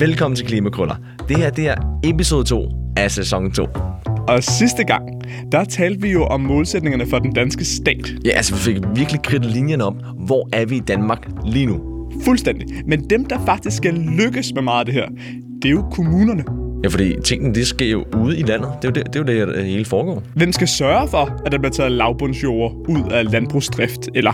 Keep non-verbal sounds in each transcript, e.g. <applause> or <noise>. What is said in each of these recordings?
Velkommen til Klimakrøller. Det her det er episode 2 af sæson 2. Og sidste gang, der talte vi jo om målsætningerne for den danske stat. Ja, altså vi fik virkelig kridtet linjen op. Hvor er vi i Danmark lige nu? Fuldstændig. Men dem, der faktisk skal lykkes med meget af det her, det er jo kommunerne. Ja, fordi tingene, det sker jo ude i landet. Det er jo det, det, er jo det det hele foregår. Hvem skal sørge for, at der bliver taget lavbundsjord ud af landbrugsdrift? Eller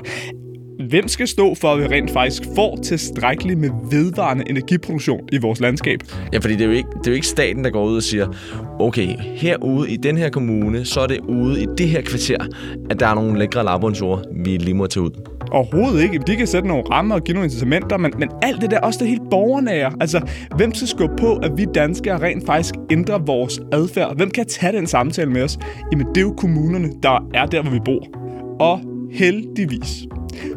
hvem skal stå for, at vi rent faktisk får tilstrækkeligt med vedvarende energiproduktion i vores landskab? Ja, fordi det er, jo ikke, det er jo ikke staten, der går ud og siger, okay, herude i den her kommune, så er det ude i det her kvarter, at der er nogle lækre lavbundsjord, vi lige må tage ud. Overhovedet ikke. De kan sætte nogle rammer og give nogle incitamenter, men, men alt det der, også det helt borgernære. Altså, hvem skal skubbe på, at vi danskere rent faktisk ændrer vores adfærd? Hvem kan tage den samtale med os? Jamen, det er jo kommunerne, der er der, hvor vi bor. Og heldigvis,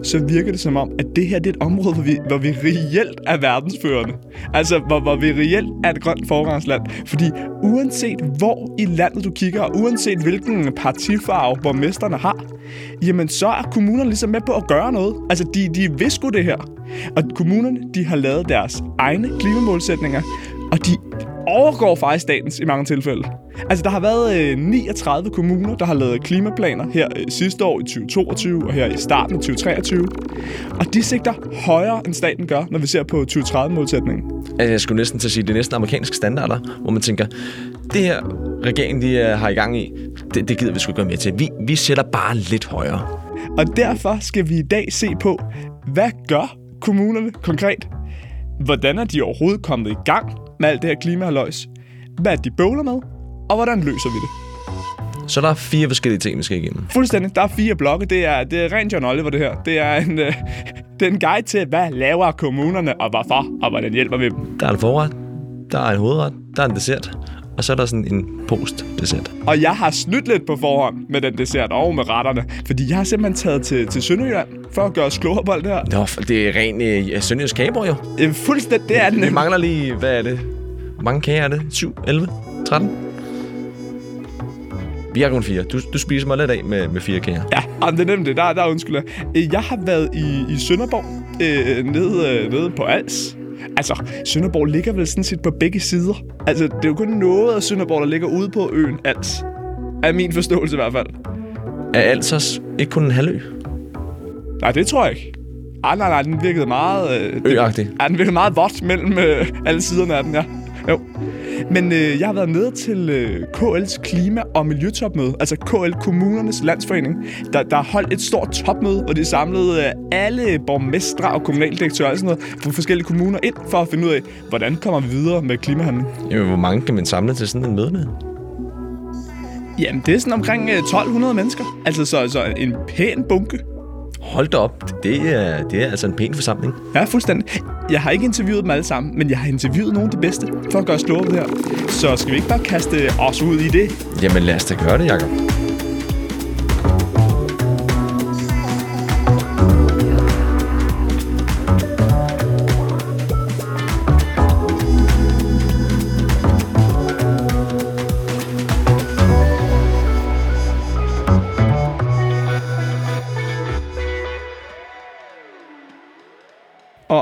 så virker det som om, at det her det er et område, hvor vi, hvor vi reelt er verdensførende. Altså, hvor, hvor vi reelt er et grønt forgangsland. Fordi uanset hvor i landet du kigger, og uanset hvilken partifarve borgmesterne har, jamen så er kommunerne ligesom med på at gøre noget. Altså, de, de vil sgu det her. Og kommunerne, de har lavet deres egne klimamålsætninger, og de overgår faktisk statens i mange tilfælde. Altså, der har været øh, 39 kommuner, der har lavet klimaplaner her øh, sidste år i 2022 og her i starten af 2023. Og de sigter højere, end staten gør, når vi ser på 2030-målsætningen. Altså, jeg skulle næsten til at sige, det er næsten amerikanske standarder, hvor man tænker, det her regeringen, de øh, har i gang i, det, det gider vi sgu gøre med til. Vi, vi sætter bare lidt højere. Og derfor skal vi i dag se på, hvad gør kommunerne konkret? Hvordan er de overhovedet kommet i gang med alt det her klimahaløjs? Hvad er de bøvler med? Og hvordan løser vi det? Så der er fire forskellige ting, vi skal igennem. Fuldstændig. Der er fire blokke. Det er, det er rent John Oliver, det her. Det er en, øh, det er en guide til, hvad laver kommunerne, og hvorfor, og hvordan hjælper vi dem. Der er en forret, der er en hovedret, der er en dessert, og så er der sådan en post-dessert. Og jeg har snydt lidt på forhånd med den dessert og med retterne, fordi jeg har simpelthen taget til, til Sønderjylland for at gøre os klogere på alt det her. Nå, det er ren øh, Sønderjysk kagebrød jo. Øh, fuldstændig, det er den. Vi mangler lige, hvad er det? Hvor mange kager er det? 7, 11, 13? Vi har kun fire. Du, du spiser mig lidt af med, med fire kager. Ja, jamen, det er nemt det. Der, der undskylder. Øh, Jeg har været i, i Sønderborg, øh, nede, øh, nede på Als. Altså, Sønderborg ligger vel sådan set på begge sider. Altså, det er jo kun noget af Sønderborg, der ligger ude på øen Als. Er min forståelse i hvert fald. Er altså ikke kun en halvø? Nej, det tror jeg ikke. Ej, nej, nej, den virkede meget... Øh, Øagtig. Ja, den virkede meget vådt mellem øh, alle siderne af den, ja. Jo. Men øh, jeg har været nede til øh, KL's klima- og miljøtopmøde, altså KL Kommunernes Landsforening, der, der har holdt et stort topmøde, hvor de samlede øh, alle borgmestre og kommunaldirektører og sådan noget fra forskellige kommuner ind for at finde ud af, hvordan kommer vi videre med klimahandling. Jamen, hvor mange kan man samle til sådan en møde? Jamen, det er sådan omkring øh, 1200 mennesker. Altså, så, så en pæn bunke. Hold da op. Det er, det er altså en pæn forsamling. Ja, fuldstændig. Jeg har ikke interviewet dem alle sammen, men jeg har interviewet nogle af de bedste, for at gøre os klogere på det her. Så skal vi ikke bare kaste os ud i det? Jamen, lad os da gøre det, Jacob.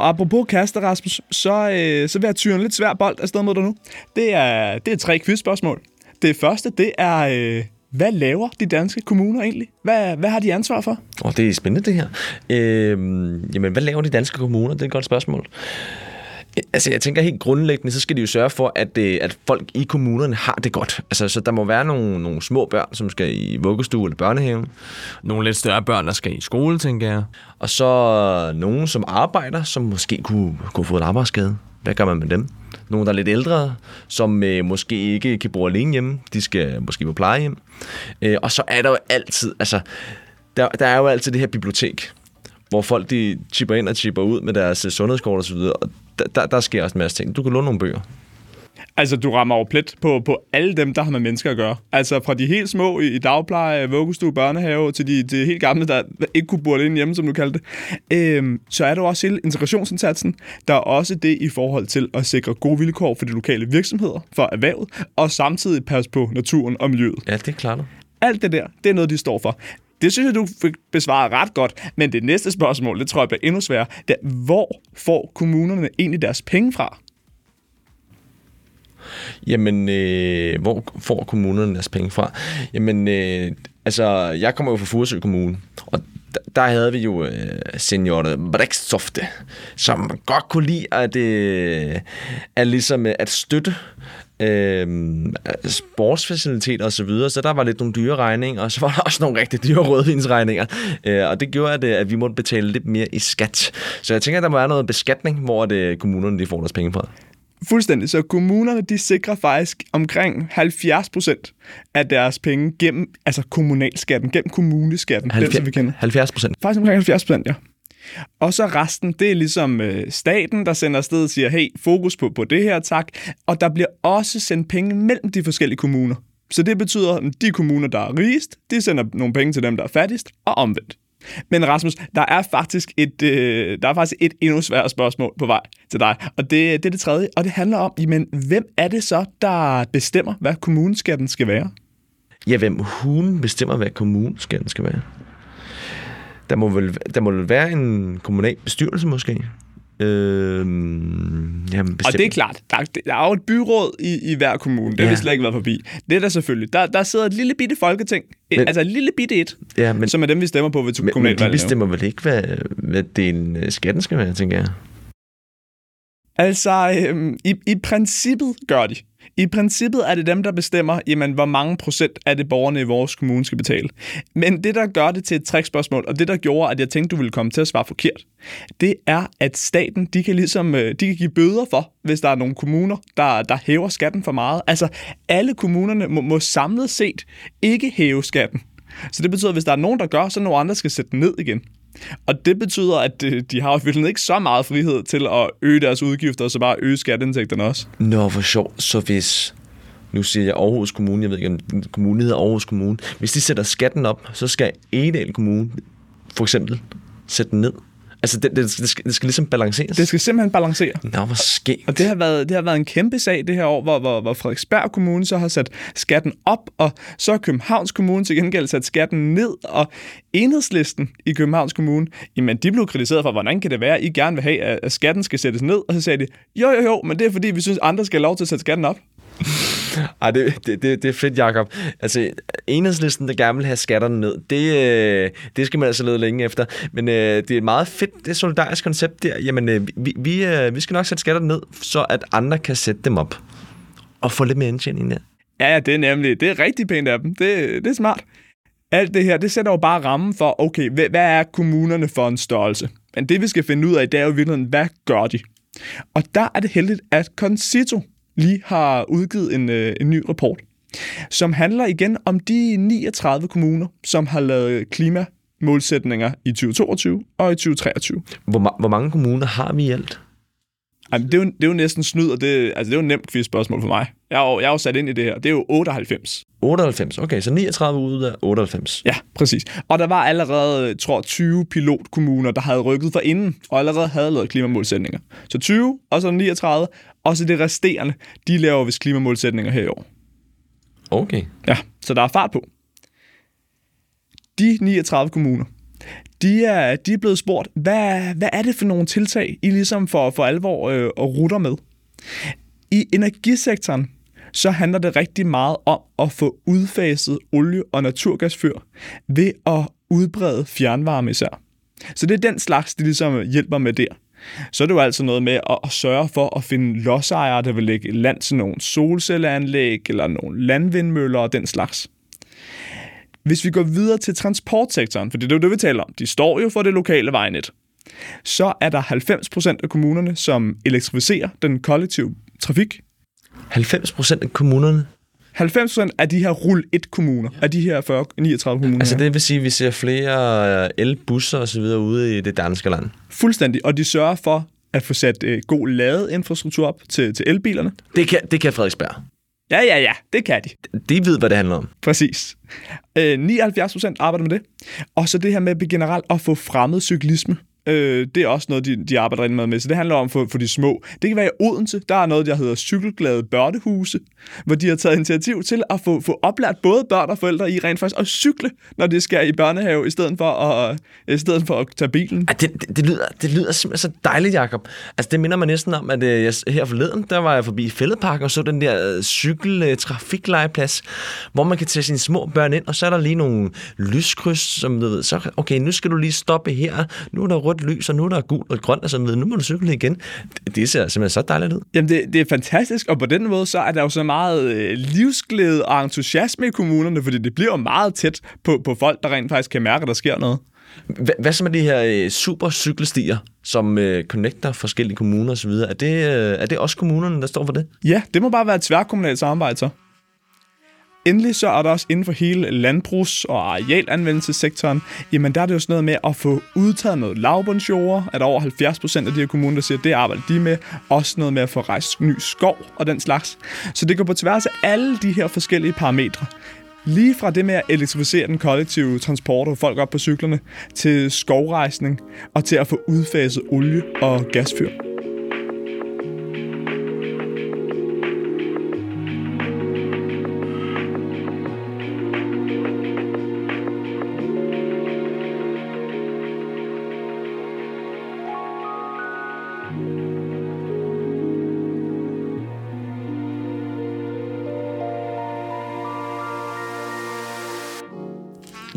Og apropos kaster, Rasmus, så, øh, så vil jeg tyre en lidt svær bold afsted mod dig nu. Det er, det er tre quizspørgsmål. Det første, det er, øh, hvad laver de danske kommuner egentlig? Hvad, hvad har de ansvar for? Åh, det er spændende, det her. Øh, jamen, hvad laver de danske kommuner? Det er et godt spørgsmål. Altså, jeg tænker helt grundlæggende, så skal de jo sørge for, at, øh, at folk i kommunerne har det godt. Altså, så der må være nogle, nogle små børn, som skal i vuggestue eller børnehave. Nogle lidt større børn, der skal i skole, tænker jeg. Og så nogen, som arbejder, som måske kunne, kunne få en arbejdsskade. Hvad gør man med dem? Nogle, der er lidt ældre, som øh, måske ikke kan bo alene hjemme. De skal måske på plejehjem. Øh, og så er der jo altid, altså, der, der er jo altid det her bibliotek, hvor folk de chipper ind og chipper ud med deres øh, sundhedskort og så videre. Og der, der, der sker også en masse ting. Du kan låne nogle bøger. Altså, du rammer jo plet på, på alle dem, der har med mennesker at gøre. Altså, fra de helt små i, i dagpleje, vuggestue, børnehave, til de, de helt gamle, der ikke kunne bo alene hjemme, som du kaldte det. Øhm, så er der også hele integrationsindsatsen. Der er også det i forhold til at sikre gode vilkår for de lokale virksomheder, for erhvervet, og samtidig passe på naturen og miljøet. Ja, det er klart. Alt det der, det er noget, de står for. Det synes jeg, du fik besvaret ret godt, men det næste spørgsmål, det tror jeg bliver endnu sværere. Det er, hvor får kommunerne egentlig deres penge fra? Jamen, øh, hvor får kommunerne deres penge fra? Jamen, øh, altså, jeg kommer jo fra Furesø Kommune, og der, havde vi jo øh, senioret Brextofte, som godt kunne lide at, øh, at, ligesom, øh, at støtte øh, sportsfaciliteter og så videre, så der var lidt nogle dyre regninger, og så var der også nogle rigtig dyre rødvinsregninger, øh, og det gjorde, at, øh, at vi måtte betale lidt mere i skat. Så jeg tænker, at der må være noget beskatning, hvor det, øh, kommunerne de får deres penge fra. Fuldstændig. Så kommunerne, de sikrer faktisk omkring 70 procent af deres penge gennem altså kommunalskatten, gennem kommuneskatten, 70, den, som vi kender. 70 procent? Faktisk omkring 70 procent, ja. Og så resten, det er ligesom øh, staten, der sender afsted og siger, hey, fokus på, på det her, tak. Og der bliver også sendt penge mellem de forskellige kommuner. Så det betyder, at de kommuner, der er rigest, de sender nogle penge til dem, der er fattigst, og omvendt. Men Rasmus, der er faktisk et, øh, der er faktisk et endnu sværere spørgsmål på vej til dig, og det, det er det tredje, og det handler om, jamen, hvem er det så, der bestemmer, hvad kommuneskatten skal være? Ja, hvem hun bestemmer, hvad kommuneskatten skal være? Der må vel, der må vel være en kommunal bestyrelse måske? Øh, jamen, og det er klart, der, der er jo et byråd i, i hver kommune, det ja. har vi slet ikke været forbi. Det er der selvfølgelig. Der, der sidder et lille bitte folketing, men, altså et lille bitte et, ja, men, som er dem, vi stemmer på ved kommunalvalget. Men de bestemmer vel ikke, hvad, hvad den øh, skatten skal være, tænker jeg? Altså, øhm, i, i princippet gør de. I princippet er det dem, der bestemmer, jamen, hvor mange procent af det borgerne i vores kommune skal betale. Men det, der gør det til et trækspørgsmål, og det, der gjorde, at jeg tænkte, du ville komme til at svare forkert, det er, at staten, de kan ligesom, øh, de kan give bøder for, hvis der er nogle kommuner, der, der hæver skatten for meget. Altså, alle kommunerne må, må samlet set ikke hæve skatten. Så det betyder, at hvis der er nogen, der gør, så er nogle andre, skal sætte den ned igen. Og det betyder, at øh, de har jo ikke så meget frihed til at øge deres udgifter, og så bare øge skatteindtægterne også. Nå, hvor sjovt. Så hvis, nu siger jeg Aarhus Kommune, jeg ved ikke, om kommunen hedder Aarhus Kommune, hvis de sætter skatten op, så skal Edel Kommune for eksempel sætte den ned. Altså, det, det, det, skal, det skal ligesom balanceres. Det skal simpelthen balancere. Nå, hvor skægt. Og det har, været, det har været en kæmpe sag det her år, hvor, hvor, hvor Frederiksberg Kommune så har sat skatten op, og så har Københavns Kommune til gengæld sat skatten ned, og enhedslisten i Københavns Kommune, jamen de blev kritiseret for, hvordan kan det være, I gerne vil have, at skatten skal sættes ned, og så sagde de, jo jo jo, men det er fordi, vi synes, andre skal have lov til at sætte skatten op. Ej, det, det, det, det er fedt, Jacob. Altså, enhedslisten, der gerne vil have skatterne ned, det, øh, det skal man altså lede længe efter. Men øh, det er et meget fedt, det er solidarisk koncept der. Jamen, øh, vi, vi, øh, vi skal nok sætte skatterne ned, så at andre kan sætte dem op. Og få lidt mere indtjening der. Ja, ja, det er nemlig, det er rigtig pænt af dem. Det, det er smart. Alt det her, det sætter jo bare rammen for, okay, hvad, hvad er kommunerne for en størrelse? Men det, vi skal finde ud af, det er jo virkelig, hvad gør de? Og der er det heldigt, at Concito lige har udgivet en, øh, en ny rapport, som handler igen om de 39 kommuner, som har lavet klimamålsætninger i 2022 og i 2023. Hvor, ma- hvor mange kommuner har vi i alt? Jamen, det, er jo, det er jo næsten snyd, og det, altså, det er jo et nemt quiz-spørgsmål for mig. Jeg er, jo, jeg er jo sat ind i det her. Det er jo 98. 98, okay, så 39 ud af 98. Ja, præcis. Og der var allerede, tror 20 pilotkommuner, der havde rykket for inden, og allerede havde lavet klimamålsætninger. Så 20, og så 39, og så det resterende, de laver vist klimamålsætninger her i år. Okay. Ja, så der er fart på. De 39 kommuner, de er, de er blevet spurgt, hvad, hvad er det for nogle tiltag, I ligesom for, for alvor øh, rutter med? I energisektoren, så handler det rigtig meget om at få udfaset olie- og naturgasfyr ved at udbrede fjernvarme især. Så det er den slags, de ligesom hjælper med der. Så er det jo altså noget med at, at sørge for at finde lodsejere, der vil lægge land til nogle solcelleanlæg eller nogle landvindmøller og den slags. Hvis vi går videre til transportsektoren, for det er jo det, vi taler om, de står jo for det lokale vejnet, så er der 90% af kommunerne, som elektrificerer den kollektive trafik. 90% af kommunerne? 90% af de her rul 1 kommuner, af de her 40, 39 kommuner. Altså det vil sige, at vi ser flere øh, elbusser og så videre ude i det danske land? Fuldstændig, og de sørger for at få sat øh, god ladeinfrastruktur op til, til elbilerne. Det kan, det kan Frederiksberg? Ja, ja, ja, det kan de. De ved, hvad det handler om. Præcis. Øh, 79 procent arbejder med det. Og så det her med generelt at få fremmet cyklisme Øh, det er også noget, de, de arbejder rigtig meget med. Så det handler om for, for de små. Det kan være i Odense. Der er noget, der hedder cykelglade børnehuse, hvor de har taget initiativ til at få, få oplært både børn og forældre i rent faktisk at cykle, når de skal i børnehave, i stedet for at, øh, i stedet for at tage bilen. Ja, det, det, det, lyder, det lyder simpelthen så dejligt, Jacob. Altså, det minder mig næsten om, at øh, jeg, her forleden, der var jeg forbi Fældeparken og så den der øh, hvor man kan tage sine små børn ind, og så er der lige nogle lyskryds, som du ved, så, okay, nu skal du lige stoppe her, nu er der rødt lys, og nu er der gult og grønt, og så videre, nu må du cykle igen. Det, ser simpelthen så dejligt ud. Jamen, det, det er fantastisk, og på den måde, så er der jo så meget øh, livsglæde og entusiasme i kommunerne, fordi det bliver jo meget tæt på, på folk, der rent faktisk kan mærke, at der sker noget. Hva- Hvad så med de her øh, super cykelstier, som øh, connecter forskellige kommuner osv.? Er det, øh, er det også kommunerne, der står for det? Ja, det må bare være et tværkommunalt samarbejde så. Endelig så er der også inden for hele landbrugs- og arealanvendelsessektoren, jamen der er det jo sådan noget med at få udtaget noget lavbundsjord, at over 70 procent af de her kommuner, der siger, det arbejder de med. Også noget med at få rejst ny skov og den slags. Så det går på tværs af alle de her forskellige parametre. Lige fra det med at elektrificere den kollektive transport og folk op på cyklerne, til skovrejsning og til at få udfaset olie- og gasfyr.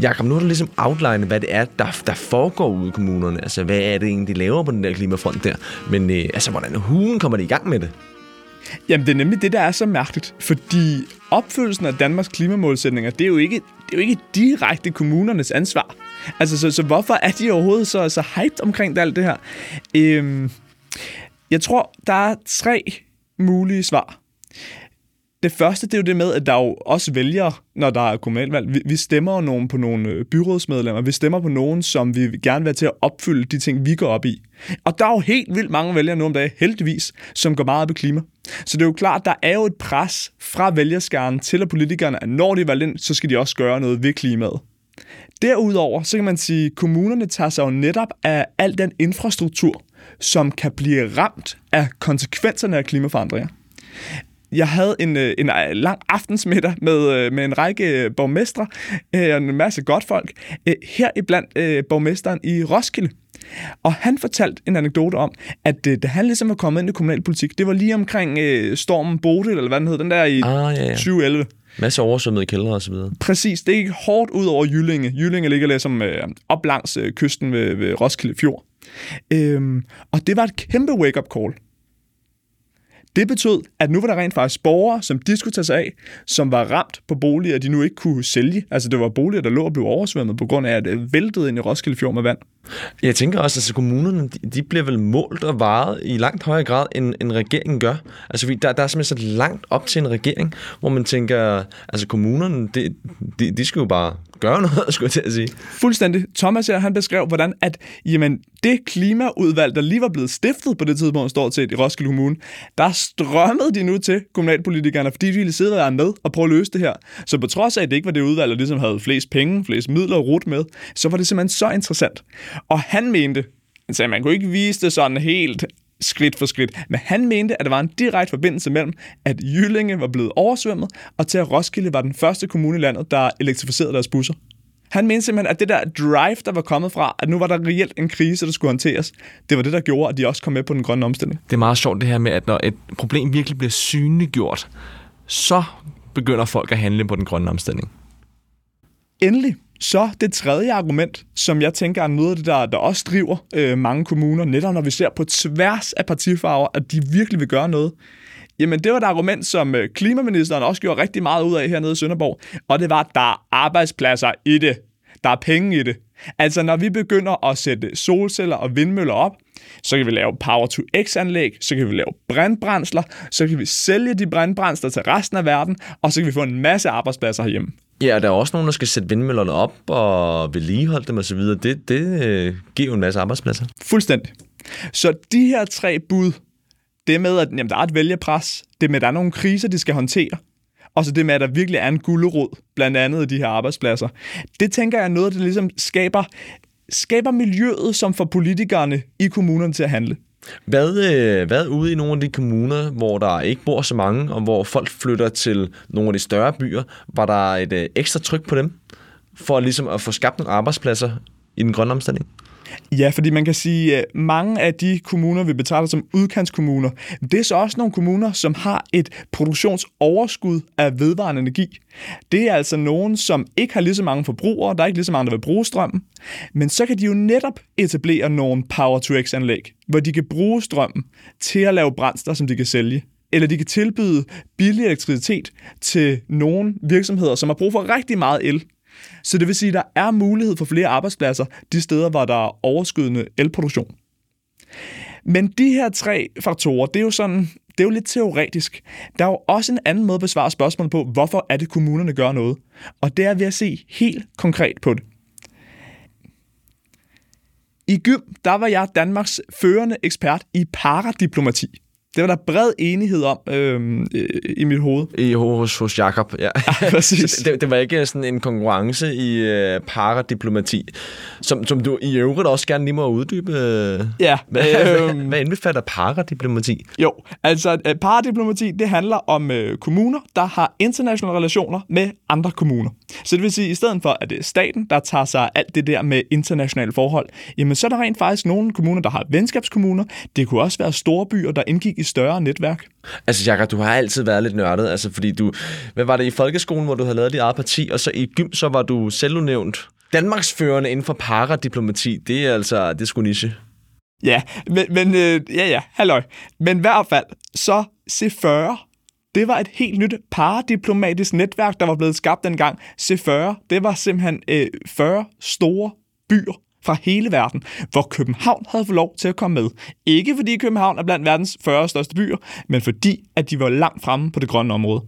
Jakob, nu har du ligesom outline, hvad det er, der, der foregår ude i kommunerne. Altså, hvad er det egentlig, de laver på den der klimafront der? Men øh, altså, hvordan hulen kommer de i gang med det? Jamen, det er nemlig det, der er så mærkeligt, fordi opfyldelsen af Danmarks klimamålsætninger, det er jo ikke, det er jo ikke direkte kommunernes ansvar. Altså, så, så hvorfor er de overhovedet så, så hyped omkring alt det her? Øhm, jeg tror, der er tre mulige svar. Det første, det er jo det med, at der jo også vælger, når der er kommunalvalg. Vi, vi stemmer jo nogen på nogle øh, byrådsmedlemmer. Vi stemmer på nogen, som vi gerne vil have til at opfylde de ting, vi går op i. Og der er jo helt vildt mange vælgere nu om dagen, heldigvis, som går meget op i klima. Så det er jo klart, der er jo et pres fra vælgerskaren til politikerne, at når de er valgt ind, så skal de også gøre noget ved klimaet. Derudover, så kan man sige, at kommunerne tager sig jo netop af al den infrastruktur, som kan blive ramt af konsekvenserne af klimaforandringer jeg havde en, øh, en lang aftensmiddag med, øh, med en række borgmestre øh, og en masse godt folk, her iblandt borgmesteren i Roskilde. Og han fortalte en anekdote om, at da han ligesom var kommet ind i kommunalpolitik, det var lige omkring stormen Bodil, eller hvad den hed, den der i Ah, ja, ja. 2011. Masse oversvømmede kældre og så videre. Præcis, det gik hårdt ud over Jyllinge. Jyllinge ligger ligesom øh, op langs øh, kysten ved, ved Roskilde Fjord. Øhm, og det var et kæmpe wake-up call. Det betød, at nu var der rent faktisk borgere, som de skulle tage sig af, som var ramt på boliger, de nu ikke kunne sælge. Altså det var boliger, der lå og blev oversvømmet på grund af, at det væltede ind i Roskilde Fjord med vand. Jeg tænker også, at altså, kommunerne de, bliver vel målt og varet i langt højere grad, end, end regeringen gør. Altså, der, der er simpelthen så langt op til en regering, hvor man tænker, altså kommunerne, de, de, de skal jo bare gøre <laughs> noget, skulle jeg til at sige. Fuldstændig. Thomas her, han beskrev, hvordan at, jamen, det klimaudvalg, der lige var blevet stiftet på det tidspunkt, står til i Roskilde Kommune, der strømmede de nu til kommunalpolitikerne, fordi de ville sidde og være med og prøve at løse det her. Så på trods af, at det ikke var det udvalg, der ligesom havde flest penge, flest midler og rute med, så var det simpelthen så interessant. Og han mente, han sagde, man kunne ikke vise det sådan helt skridt for skridt. Men han mente, at der var en direkte forbindelse mellem, at Jyllinge var blevet oversvømmet, og til at Roskilde var den første kommune i landet, der elektrificerede deres busser. Han mente simpelthen, at det der drive, der var kommet fra, at nu var der reelt en krise, der skulle håndteres, det var det, der gjorde, at de også kom med på den grønne omstilling. Det er meget sjovt det her med, at når et problem virkelig bliver synliggjort, så begynder folk at handle på den grønne omstilling. Endelig, så det tredje argument, som jeg tænker er noget af det, der, der også driver øh, mange kommuner, netop når vi ser på tværs af partifarver, at de virkelig vil gøre noget, Jamen, det var et argument, som øh, klimaministeren også gjorde rigtig meget ud af hernede i Sønderborg, og det var, at der er arbejdspladser i det. Der er penge i det. Altså, når vi begynder at sætte solceller og vindmøller op, så kan vi lave Power-to-X-anlæg, så kan vi lave brændbrændsler, så kan vi sælge de brændbrændsler til resten af verden, og så kan vi få en masse arbejdspladser herhjemme. Ja, og der er også nogen, der skal sætte vindmøllerne op og vedligeholde dem osv. Det, det øh, giver jo en masse arbejdspladser. Fuldstændig. Så de her tre bud, det med, at jamen, der er et vælgepres, det med, at der er nogle kriser, de skal håndtere, og så det med, at der virkelig er en gulderod, blandt andet i de her arbejdspladser. Det tænker jeg er noget, der ligesom skaber skaber miljøet, som får politikerne i kommunerne til at handle. Hvad, øh, hvad ude i nogle af de kommuner, hvor der ikke bor så mange, og hvor folk flytter til nogle af de større byer, var der et øh, ekstra tryk på dem, for ligesom at få skabt nogle arbejdspladser i den grønne omstilling? Ja, fordi man kan sige, at mange af de kommuner, vi betragter som udkantskommuner, det er så også nogle kommuner, som har et produktionsoverskud af vedvarende energi. Det er altså nogen, som ikke har lige så mange forbrugere, der er ikke lige så mange, der vil bruge strømmen, men så kan de jo netop etablere nogle Power-to-X-anlæg, hvor de kan bruge strømmen til at lave brændster, som de kan sælge. Eller de kan tilbyde billig elektricitet til nogle virksomheder, som har brug for rigtig meget el, så det vil sige, at der er mulighed for flere arbejdspladser de steder, hvor der er overskydende elproduktion. Men de her tre faktorer, det er jo sådan, det er jo lidt teoretisk. Der er jo også en anden måde at besvare spørgsmålet på, hvorfor er det kommunerne gør noget. Og det er ved at se helt konkret på det. I gym, der var jeg Danmarks førende ekspert i paradiplomati. Det var der bred enighed om øhm, øh, i mit hoved. I hos, hos Jakob, ja. <laughs> ja præcis. det, det var ikke sådan en konkurrence i øh, paradiplomati, som, som du i øvrigt også gerne lige må uddybe. Ja. Hvad, øh, hvad indbefatter paradiplomati? Jo, altså øh, paradiplomati, det handler om øh, kommuner, der har internationale relationer med andre kommuner. Så det vil sige, at i stedet for, at det er staten, der tager sig alt det der med internationale forhold, jamen så er der rent faktisk nogle kommuner, der har venskabskommuner. Det kunne også være store byer, der indgik i større netværk. Altså, Jakob, du har altid været lidt nørdet, altså fordi du... Hvad var det i folkeskolen, hvor du havde lavet dit eget parti, og så i gym, så var du selvudnævnt Danmarks førende inden for paradiplomati. Det er altså, det sgu niche. Ja, men, men øh, ja, ja, halløj. Men i hvert fald, så C40, det var et helt nyt paradiplomatisk netværk, der var blevet skabt dengang. C40, det var simpelthen øh, 40 store byer fra hele verden, hvor København havde fået lov til at komme med. Ikke fordi København er blandt verdens 40 største byer, men fordi at de var langt fremme på det grønne område.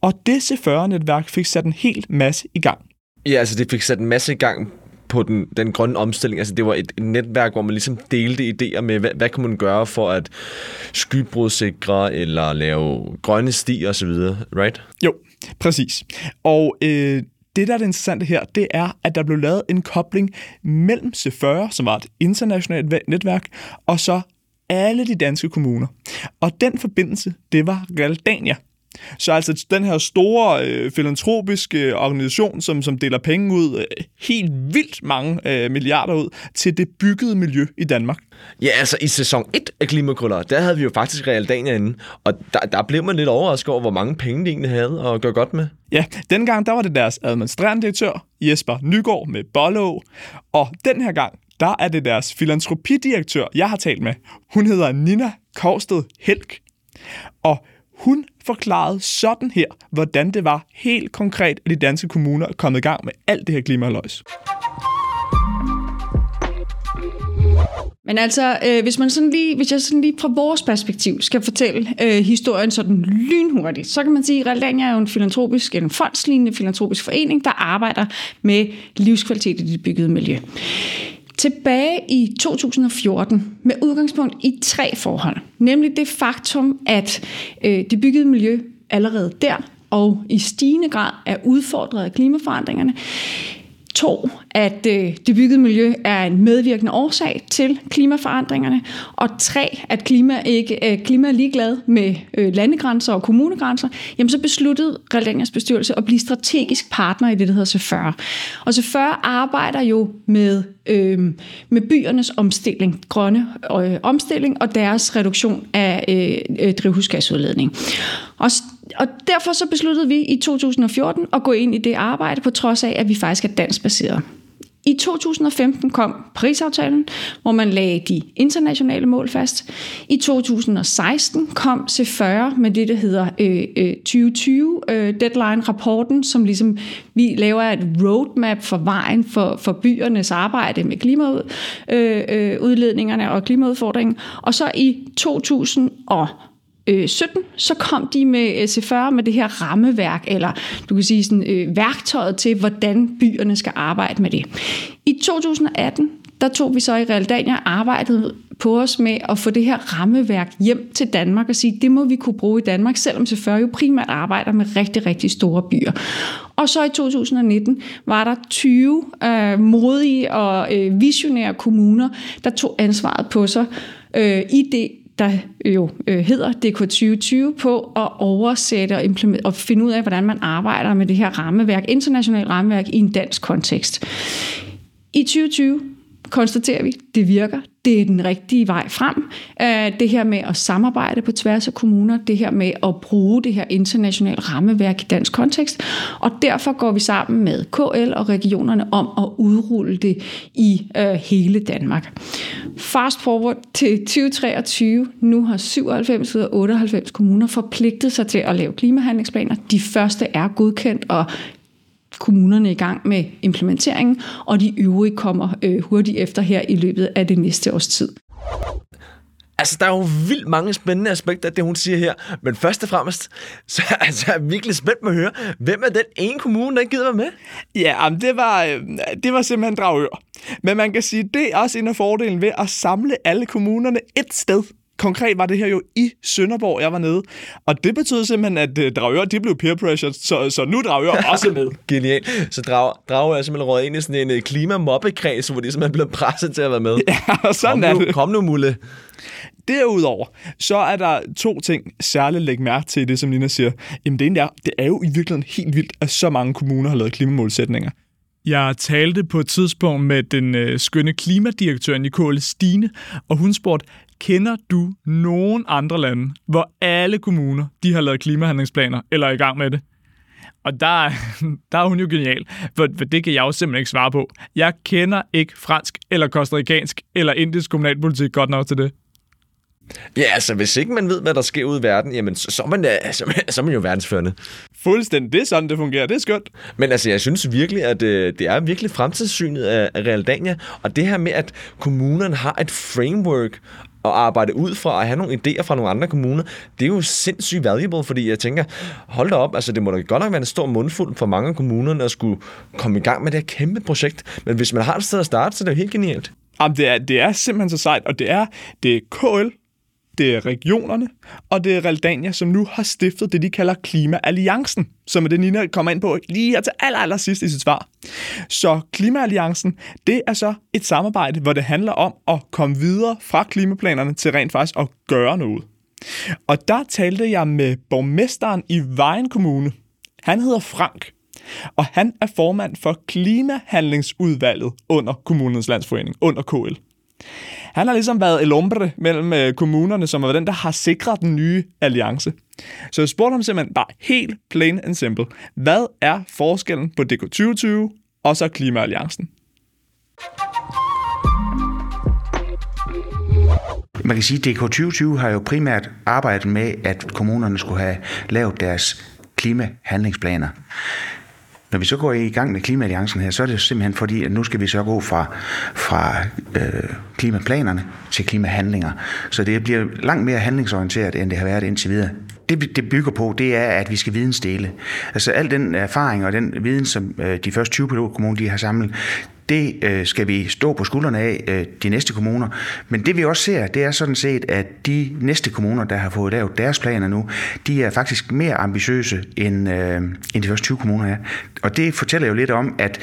Og det C40-netværk fik sat en helt masse i gang. Ja, altså det fik sat en masse i gang på den, den grønne omstilling. Altså det var et, et netværk, hvor man ligesom delte idéer med, hvad, hvad kan man gøre for at skybrodsikre eller lave grønne stier osv., right? Jo, præcis. Og øh, det, der er det interessante her, det er, at der blev lavet en kobling mellem C40, som var et internationalt netværk, og så alle de danske kommuner. Og den forbindelse, det var Realdania. Så altså den her store øh, filantropiske organisation, som, som deler penge ud, øh, helt vildt mange øh, milliarder ud, til det byggede miljø i Danmark. Ja, altså i sæson 1 af Klimakrøller, der havde vi jo faktisk Realdania inde, og der, der blev man lidt overrasket over, hvor mange penge de egentlig havde at gøre godt med. Ja, dengang der var det deres administrerende direktør, Jesper Nygaard med Bollo, og den her gang, der er det deres filantropidirektør, jeg har talt med. Hun hedder Nina Korsted Helk. Og hun forklarede sådan her, hvordan det var helt konkret, at de danske kommuner er kommet i gang med alt det her klimaløjs. Men altså, øh, hvis, man sådan lige, hvis jeg sådan lige fra vores perspektiv skal fortælle øh, historien sådan lynhurtigt, så kan man sige, at Realdania er jo en filantropisk, en fondslignende filantropisk forening, der arbejder med livskvalitet i det byggede miljø. Tilbage i 2014 med udgangspunkt i tre forhold. Nemlig det faktum, at øh, det byggede miljø allerede der og i stigende grad er udfordret af klimaforandringerne. To, at øh, det byggede miljø er en medvirkende årsag til klimaforandringerne. Og tre, at klima, ikke, øh, klima er ligeglad med øh, landegrænser og kommunegrænser. Jamen så besluttede Realdanias bestyrelse at blive strategisk partner i det, der hedder C40. Og C40 arbejder jo med, øh, med byernes omstilling, grønne øh, omstilling og deres reduktion af øh, øh, drivhusgasudledning. Og og derfor så besluttede vi i 2014 at gå ind i det arbejde, på trods af, at vi faktisk er dansbaseret. I 2015 kom Parisaftalen, hvor man lagde de internationale mål fast. I 2016 kom C40 med det, der hedder øh, øh, 2020 øh, deadline-rapporten, som ligesom vi laver et roadmap for vejen for, for byernes arbejde med klimaudledningerne øh, øh, og klimaudfordringen. Og så i 2000 og Øh, 17, så kom de med øh, C40 med det her rammeværk, eller du kan sige sådan, øh, værktøjet til, hvordan byerne skal arbejde med det. I 2018, der tog vi så i Realdania arbejdet på os med at få det her rammeværk hjem til Danmark og sige, det må vi kunne bruge i Danmark, selvom C40 jo primært arbejder med rigtig, rigtig store byer. Og så i 2019 var der 20 øh, modige og øh, visionære kommuner, der tog ansvaret på sig øh, i det der jo øh, hedder DK2020 på at oversætte og, og finde ud af, hvordan man arbejder med det her rammeværk, internationalt rammeværk i en dansk kontekst. I 2020 konstaterer vi, det virker. Det er den rigtige vej frem. Øh, det her med at samarbejde på tværs af kommuner, det her med at bruge det her internationale rammeværk i dansk kontekst, og derfor går vi sammen med KL og regionerne om at udrulle det i øh, hele Danmark. Fast forward til 2023. Nu har 97 ud af 98 kommuner forpligtet sig til at lave klimahandlingsplaner. De første er godkendt, og kommunerne i gang med implementeringen, og de øvrige kommer øh, hurtigt efter her i løbet af det næste års tid. Altså, der er jo vildt mange spændende aspekter af det, hun siger her. Men først og fremmest, så <laughs> altså, jeg er virkelig spændt med at høre, hvem er den ene kommune, der ikke gider være med? Ja, det var, øh, det var simpelthen Dragør. Men man kan sige, det er også en af fordelen ved at samle alle kommunerne et sted konkret var det her jo i Sønderborg, jeg var nede. Og det betød simpelthen, at uh, Dragør, de blev peer pressure, så, så nu er Dragør <laughs> også med. Genialt. Så Drag, Dragør er simpelthen råd ind i sådan en uh, klimamobbekreds, hvor de simpelthen blev presset til at være med. <laughs> Ja, sådan kom er nu, det. Kom nu, Mulle. Derudover, så er der to ting særligt lægge mærke til det, som Lina siger. Jamen det er, det er jo i virkeligheden helt vildt, at så mange kommuner har lavet klimamålsætninger. Jeg talte på et tidspunkt med den øh, skønne klimadirektør Nicole Stine, og hun spurgte, kender du nogen andre lande, hvor alle kommuner de har lavet klimahandlingsplaner eller er i gang med det? Og der, <laughs> der er hun jo genial, for, for det kan jeg jo simpelthen ikke svare på. Jeg kender ikke fransk eller kostarikansk eller indisk kommunalpolitik godt nok til det. Ja, altså hvis ikke man ved, hvad der sker ude i verden, jamen så, så, er, man, så, så er man jo verdensførende. Fuldstændig. Det er sådan, det fungerer. Det er skønt. Men altså, jeg synes virkelig, at øh, det er virkelig fremtidssynet af, af Realdania, og det her med, at kommunerne har et framework at arbejde ud fra og have nogle idéer fra nogle andre kommuner, det er jo sindssygt valuable, fordi jeg tænker, hold da op, altså det må da godt nok være en stor mundfuld for mange af kommunerne at skulle komme i gang med det her kæmpe projekt, men hvis man har et sted at starte, så er det jo helt genialt. Jamen, det er, det er simpelthen så sejt, og det er, det er KL, det er regionerne, og det er Realdania, som nu har stiftet det, de kalder Klimaalliancen, som er det, Nina kommer ind på lige her til aller, aller sidst i sit svar. Så Klimaalliancen, det er så et samarbejde, hvor det handler om at komme videre fra klimaplanerne til rent faktisk at gøre noget. Og der talte jeg med borgmesteren i Vejen Kommune. Han hedder Frank, og han er formand for Klimahandlingsudvalget under Kommunens Landsforening, under KL. Han har ligesom været el ombre mellem øh, kommunerne, som er den, der har sikret den nye alliance. Så jeg spurgte ham simpelthen bare helt plain and simple. Hvad er forskellen på DK 2020 og så Klimaalliancen? Man kan sige, at DK 2020 har jo primært arbejdet med, at kommunerne skulle have lavet deres klimahandlingsplaner. Når vi så går i gang med Klimaalliancen her, så er det simpelthen fordi, at nu skal vi så gå fra, fra øh, klimaplanerne til klimahandlinger. Så det bliver langt mere handlingsorienteret, end det har været indtil videre. Det, det bygger på, det er, at vi skal vidensdele. Altså al den erfaring og den viden, som øh, de første 20 pilotkommuner de har samlet, det øh, skal vi stå på skuldrene af øh, de næste kommuner. Men det vi også ser, det er sådan set, at de næste kommuner, der har fået lavet deres planer nu, de er faktisk mere ambitiøse end, øh, end de første 20 kommuner er. Og det fortæller jo lidt om, at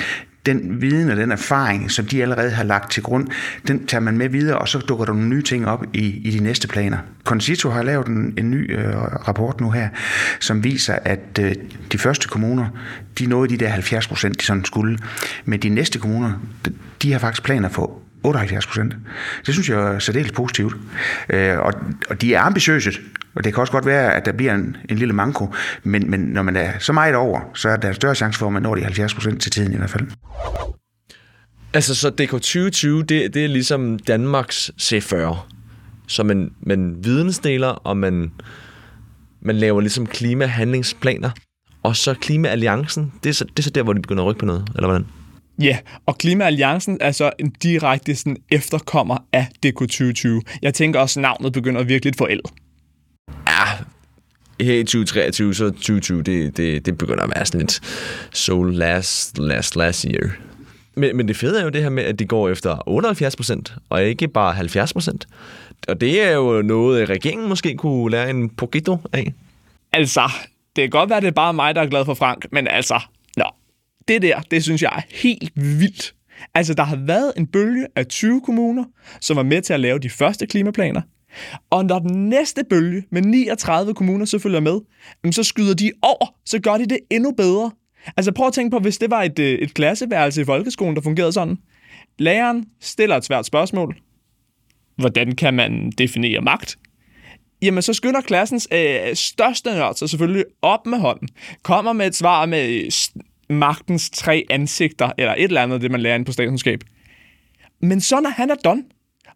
den viden og den erfaring, som de allerede har lagt til grund, den tager man med videre, og så dukker der nogle nye ting op i, i de næste planer. Concito har lavet en, en ny øh, rapport nu her, som viser, at øh, de første kommuner, de nåede de der 70 procent, de sådan skulle. Men de næste kommuner, de, de har faktisk planer for 78 procent. Det synes jeg er særdeles positivt. Øh, og, og de er ambitiøse, og det kan også godt være, at der bliver en, en lille manko, men, men når man er så meget over, så er der større chance for, at man når de 70 procent til tiden i hvert fald. Altså, så DK 2020, det, det er ligesom Danmarks C40. Så man, man vidensdeler, og man, man laver ligesom klimahandlingsplaner. Og så Klimaalliancen, det er så, det er så der, hvor de begynder at rykke på noget, eller hvordan? Ja, og Klimaalliancen er så en direkte sådan, efterkommer af DK 2020. Jeg tænker også, at navnet begynder virkelig forældet. Ja, her i 2023, så 2020, det, det, det begynder at være sådan lidt so last, last, last year. Men, men det fede er jo det her med, at de går efter 78 procent, og ikke bare 70 procent. Og det er jo noget, regeringen måske kunne lære en poquito af. Altså, det kan godt være, det er bare mig, der er glad for Frank, men altså, det der, det synes jeg er helt vildt. Altså, der har været en bølge af 20 kommuner, som var med til at lave de første klimaplaner. Og når den næste bølge med 39 kommuner så følger med, så skyder de over, så gør de det endnu bedre. Altså prøv at tænke på, hvis det var et, øh, et klasseværelse i folkeskolen, der fungerede sådan. Læreren stiller et svært spørgsmål. Hvordan kan man definere magt? Jamen, så skynder klassens øh, største nørd sig selvfølgelig op med hånden. Kommer med et svar med øh, magtens tre ansigter, eller et eller andet, det man lærer ind på statskundskab. Men så når han er done,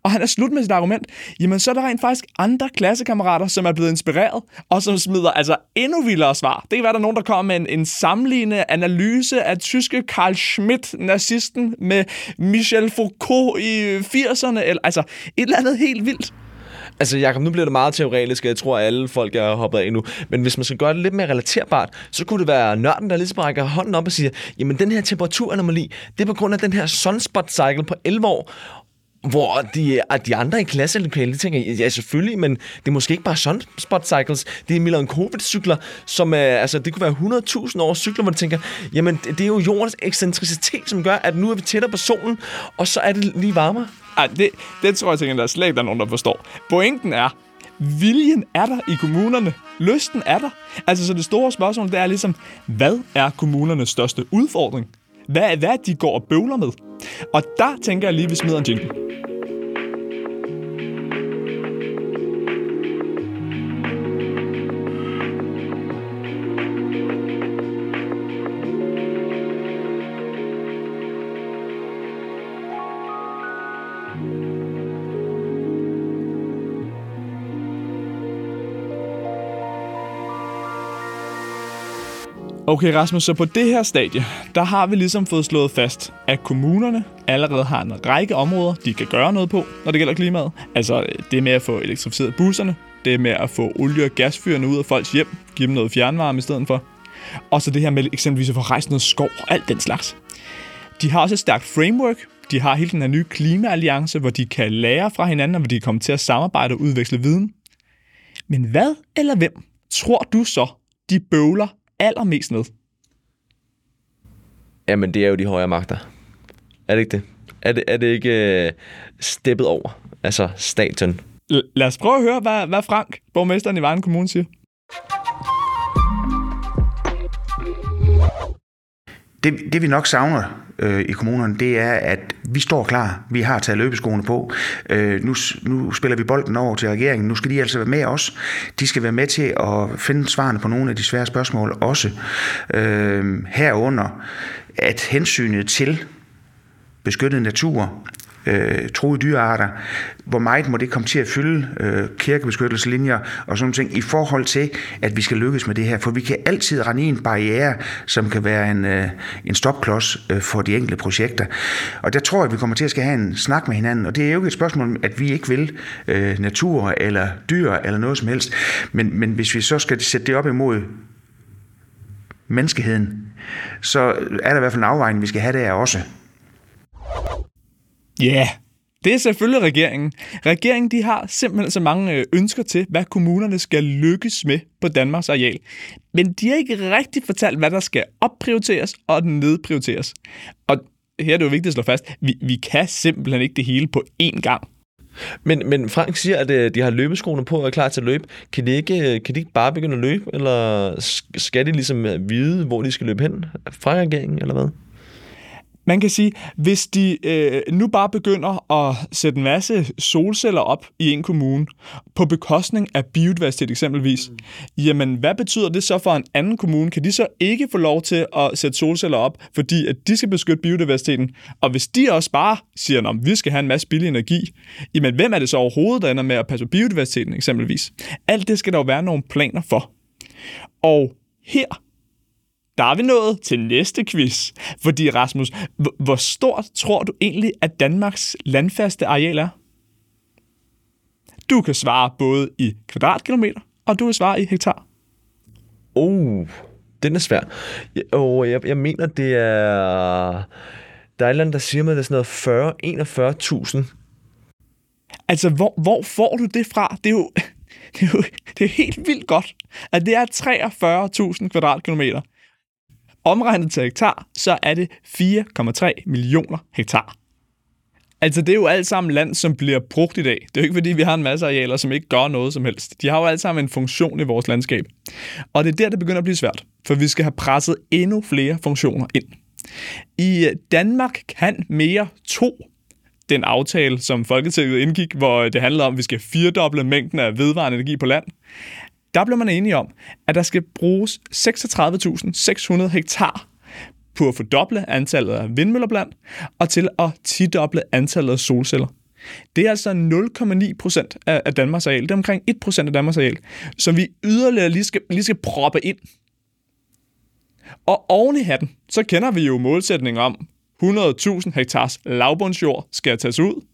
og han er slut med sit argument, jamen så er der rent faktisk andre klassekammerater, som er blevet inspireret, og som smider altså endnu vildere svar. Det kan være, der er nogen, der kommer med en, en sammenlignende analyse af tyske Karl Schmidt, nazisten, med Michel Foucault i 80'erne, eller altså et eller andet helt vildt. Altså, Jacob, nu bliver det meget teoretisk, og jeg tror, at alle folk er hoppet af nu. Men hvis man skal gøre det lidt mere relaterbart, så kunne det være nørden, der ligesom rækker hånden op og siger, jamen den her temperaturanomali, det er på grund af den her sunspot cycle på 11 år, hvor de, de andre i klasselokalet, tænker, ja selvfølgelig, men det er måske ikke bare sunspot cycles, det er Milankovic-cykler, som er, altså det kunne være 100.000 år cykler, hvor de tænker, jamen det er jo jordens ekscentricitet, som gør, at nu er vi tættere på solen, og så er det lige varmere. Ej, det, det tror jeg, tænker, der er slet ikke der er nogen, der forstår. Pointen er, viljen er der i kommunerne. Lysten er der. Altså, så det store spørgsmål, det er ligesom, hvad er kommunernes største udfordring? Hvad, hvad de går og bøvler med? Og der tænker jeg lige, vi smider en jingle. Okay, Rasmus, så på det her stadie, der har vi ligesom fået slået fast, at kommunerne allerede har en række områder, de kan gøre noget på, når det gælder klimaet. Altså det med at få elektrificeret busserne, det med at få olie- og gasfyrene ud af folks hjem, give dem noget fjernvarme i stedet for. Og så det her med eksempelvis at få rejst noget skov og alt den slags. De har også et stærkt framework. De har hele den her nye klimaalliance, hvor de kan lære fra hinanden, og hvor de kommer til at samarbejde og udveksle viden. Men hvad eller hvem tror du så, de bøvler allermest med? Jamen, det er jo de højere magter. Er det ikke det? Er det, er det ikke uh, steppet over? Altså staten. L- lad os prøve at høre, hvad, hvad Frank, borgmesteren i Vejle Kommune, siger. Det, det vi nok savner øh, i kommunerne, det er, at vi står klar. Vi har taget løbeskoene på. Øh, nu, nu spiller vi bolden over til regeringen. Nu skal de altså være med os. De skal være med til at finde svarene på nogle af de svære spørgsmål også. Øh, herunder, at hensynet til beskyttet natur, øh, troede dyrearter, hvor meget må det komme til at fylde øh, kirkebeskyttelseslinjer og sådan ting, i forhold til, at vi skal lykkes med det her. For vi kan altid rende i en barriere, som kan være en, øh, en stopklods øh, for de enkelte projekter. Og der tror jeg, at vi kommer til at skal have en snak med hinanden, og det er jo ikke et spørgsmål at vi ikke vil øh, natur eller dyr eller noget som helst, men, men hvis vi så skal sætte det op imod menneskeheden, så er der i hvert fald en afvejning, vi skal have der også. Ja, yeah. det er selvfølgelig regeringen. Regeringen de har simpelthen så mange øh, ønsker til, hvad kommunerne skal lykkes med på Danmarks areal. Men de har ikke rigtig fortalt, hvad der skal opprioriteres og nedprioriteres. Og her er det jo vigtigt at slå fast, vi, vi kan simpelthen ikke det hele på én gang. Men, men Frank siger, at øh, de har løbeskoene på og er klar til at løbe. Kan de, ikke, øh, kan de ikke bare begynde at løbe, eller skal de ligesom vide, hvor de skal løbe hen fra regeringen, eller hvad? Man kan sige, hvis de øh, nu bare begynder at sætte en masse solceller op i en kommune, på bekostning af biodiversitet eksempelvis, mm. jamen hvad betyder det så for en anden kommune? Kan de så ikke få lov til at sætte solceller op, fordi at de skal beskytte biodiversiteten? Og hvis de også bare siger, at vi skal have en masse billig energi, jamen hvem er det så overhovedet, der ender med at passe på biodiversiteten eksempelvis? Alt det skal der jo være nogle planer for. Og her der er vi nået til næste quiz. Fordi Rasmus, hvor stort tror du egentlig, at Danmarks landfaste areal er? Du kan svare både i kvadratkilometer, og du kan svare i hektar. Oh, den er svær. Oh, jeg, jeg mener, det er... Der er et eller andet, der siger mig, det er sådan noget 40-41.000. Altså, hvor, hvor får du det fra? Det er jo, <laughs> det er jo det er helt vildt godt, at det er 43.000 kvadratkilometer. Omregnet til hektar, så er det 4,3 millioner hektar. Altså, det er jo alt sammen land, som bliver brugt i dag. Det er jo ikke, fordi vi har en masse arealer, som ikke gør noget som helst. De har jo alt sammen en funktion i vores landskab. Og det er der, det begynder at blive svært, for vi skal have presset endnu flere funktioner ind. I øh, Danmark kan mere to den aftale, som Folketinget indgik, hvor øh, det handler om, at vi skal firdoble mængden af vedvarende energi på land. Der blev man enige om, at der skal bruges 36.600 hektar på at fordoble antallet af vindmøller blandt, og til at tidoble antallet af solceller. Det er altså 0,9 procent af Danmarks areal. Det er omkring 1 procent af Danmarks areal, som vi yderligere lige skal, lige skal proppe ind. Og oven i hatten, så kender vi jo målsætningen om, 100.000 hektars lavbundsjord skal tages ud.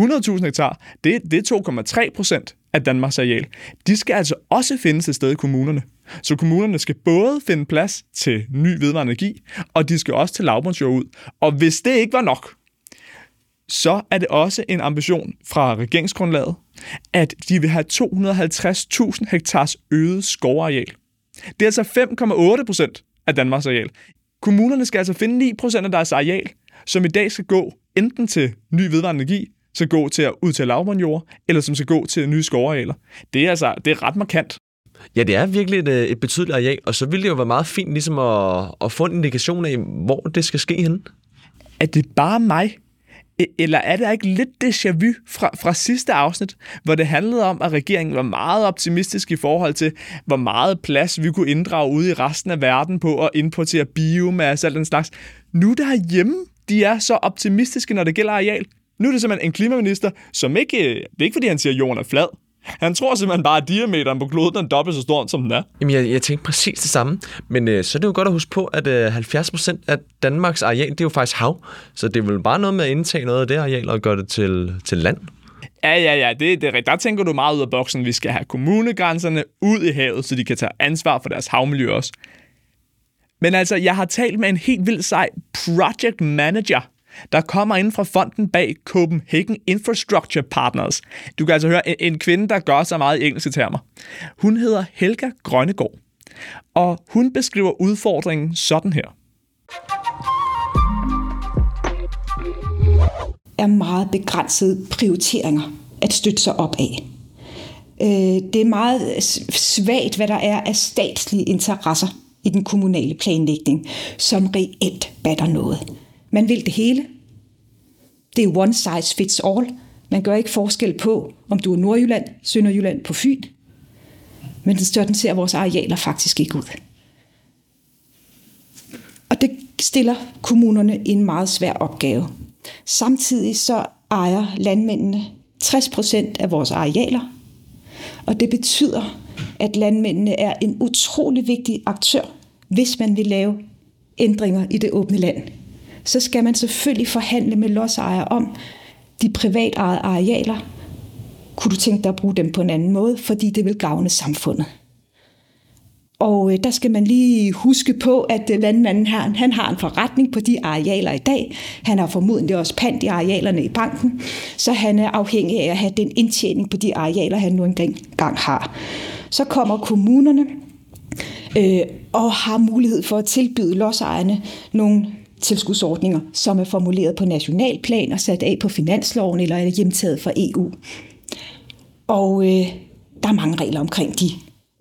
100.000 hektar, det, det er 2,3 procent af Danmarks areal. De skal altså også findes et sted i kommunerne. Så kommunerne skal både finde plads til ny vedvarende energi, og de skal også til lavbundsjord ud. Og hvis det ikke var nok, så er det også en ambition fra regeringsgrundlaget, at de vil have 250.000 hektars øget skovareal. Det er altså 5,8 procent af Danmarks areal. Kommunerne skal altså finde 9 procent af deres areal, som i dag skal gå enten til ny vedvarende energi, skal gå til at ud til lavbundjord, eller som skal gå til nye skovarealer. Det er altså det er ret markant. Ja, det er virkelig et, øh, et betydeligt areal, og så ville det jo være meget fint ligesom at, at få en indikation af, hvor det skal ske henne. Er det bare mig, E- eller er det ikke lidt déjà vu fra, fra sidste afsnit, hvor det handlede om, at regeringen var meget optimistisk i forhold til, hvor meget plads vi kunne inddrage ude i resten af verden på at importere biomasse og alt den slags. Nu der hjemme, de er så optimistiske, når det gælder areal. Nu er det simpelthen en klimaminister, som ikke, det er ikke fordi han siger, at jorden er flad. Han tror simpelthen bare, at diameteren på kloden er dobbelt så stor, som den er. Jamen, jeg, jeg tænkte præcis det samme. Men øh, så er det jo godt at huske på, at øh, 70 procent af Danmarks areal, det er jo faktisk hav. Så det er vel bare noget med at indtage noget af det areal og gøre det til, til land. Ja, ja, ja, det, det, der tænker du meget ud af boksen. Vi skal have kommunegrænserne ud i havet, så de kan tage ansvar for deres havmiljø også. Men altså, jeg har talt med en helt vild sej project manager der kommer ind fra fonden bag Copenhagen Infrastructure Partners. Du kan altså høre en, en kvinde, der gør så meget i engelske termer. Hun hedder Helga Grønnegård, og hun beskriver udfordringen sådan her. er meget begrænsede prioriteringer at støtte sig op af. Øh, det er meget svagt, hvad der er af statslige interesser i den kommunale planlægning, som reelt batter noget. Man vil det hele. Det er one size fits all. Man gør ikke forskel på, om du er Nordjylland, Sønderjylland på Fyn. Men sådan ser vores arealer faktisk ikke ud. Og det stiller kommunerne en meget svær opgave. Samtidig så ejer landmændene 60% af vores arealer, og det betyder, at landmændene er en utrolig vigtig aktør, hvis man vil lave ændringer i det åbne land så skal man selvfølgelig forhandle med lodsejere om de privatejede arealer. Kunne du tænke dig at bruge dem på en anden måde, fordi det vil gavne samfundet? Og øh, der skal man lige huske på, at øh, landmanden her, han har en forretning på de arealer i dag. Han har formodentlig også pant i arealerne i banken, så han er afhængig af at have den indtjening på de arealer, han nu engang har. Så kommer kommunerne øh, og har mulighed for at tilbyde lodsejerne nogle tilskudsordninger, som er formuleret på national plan og sat af på finansloven eller er hjemtaget fra EU. Og øh, der er mange regler omkring de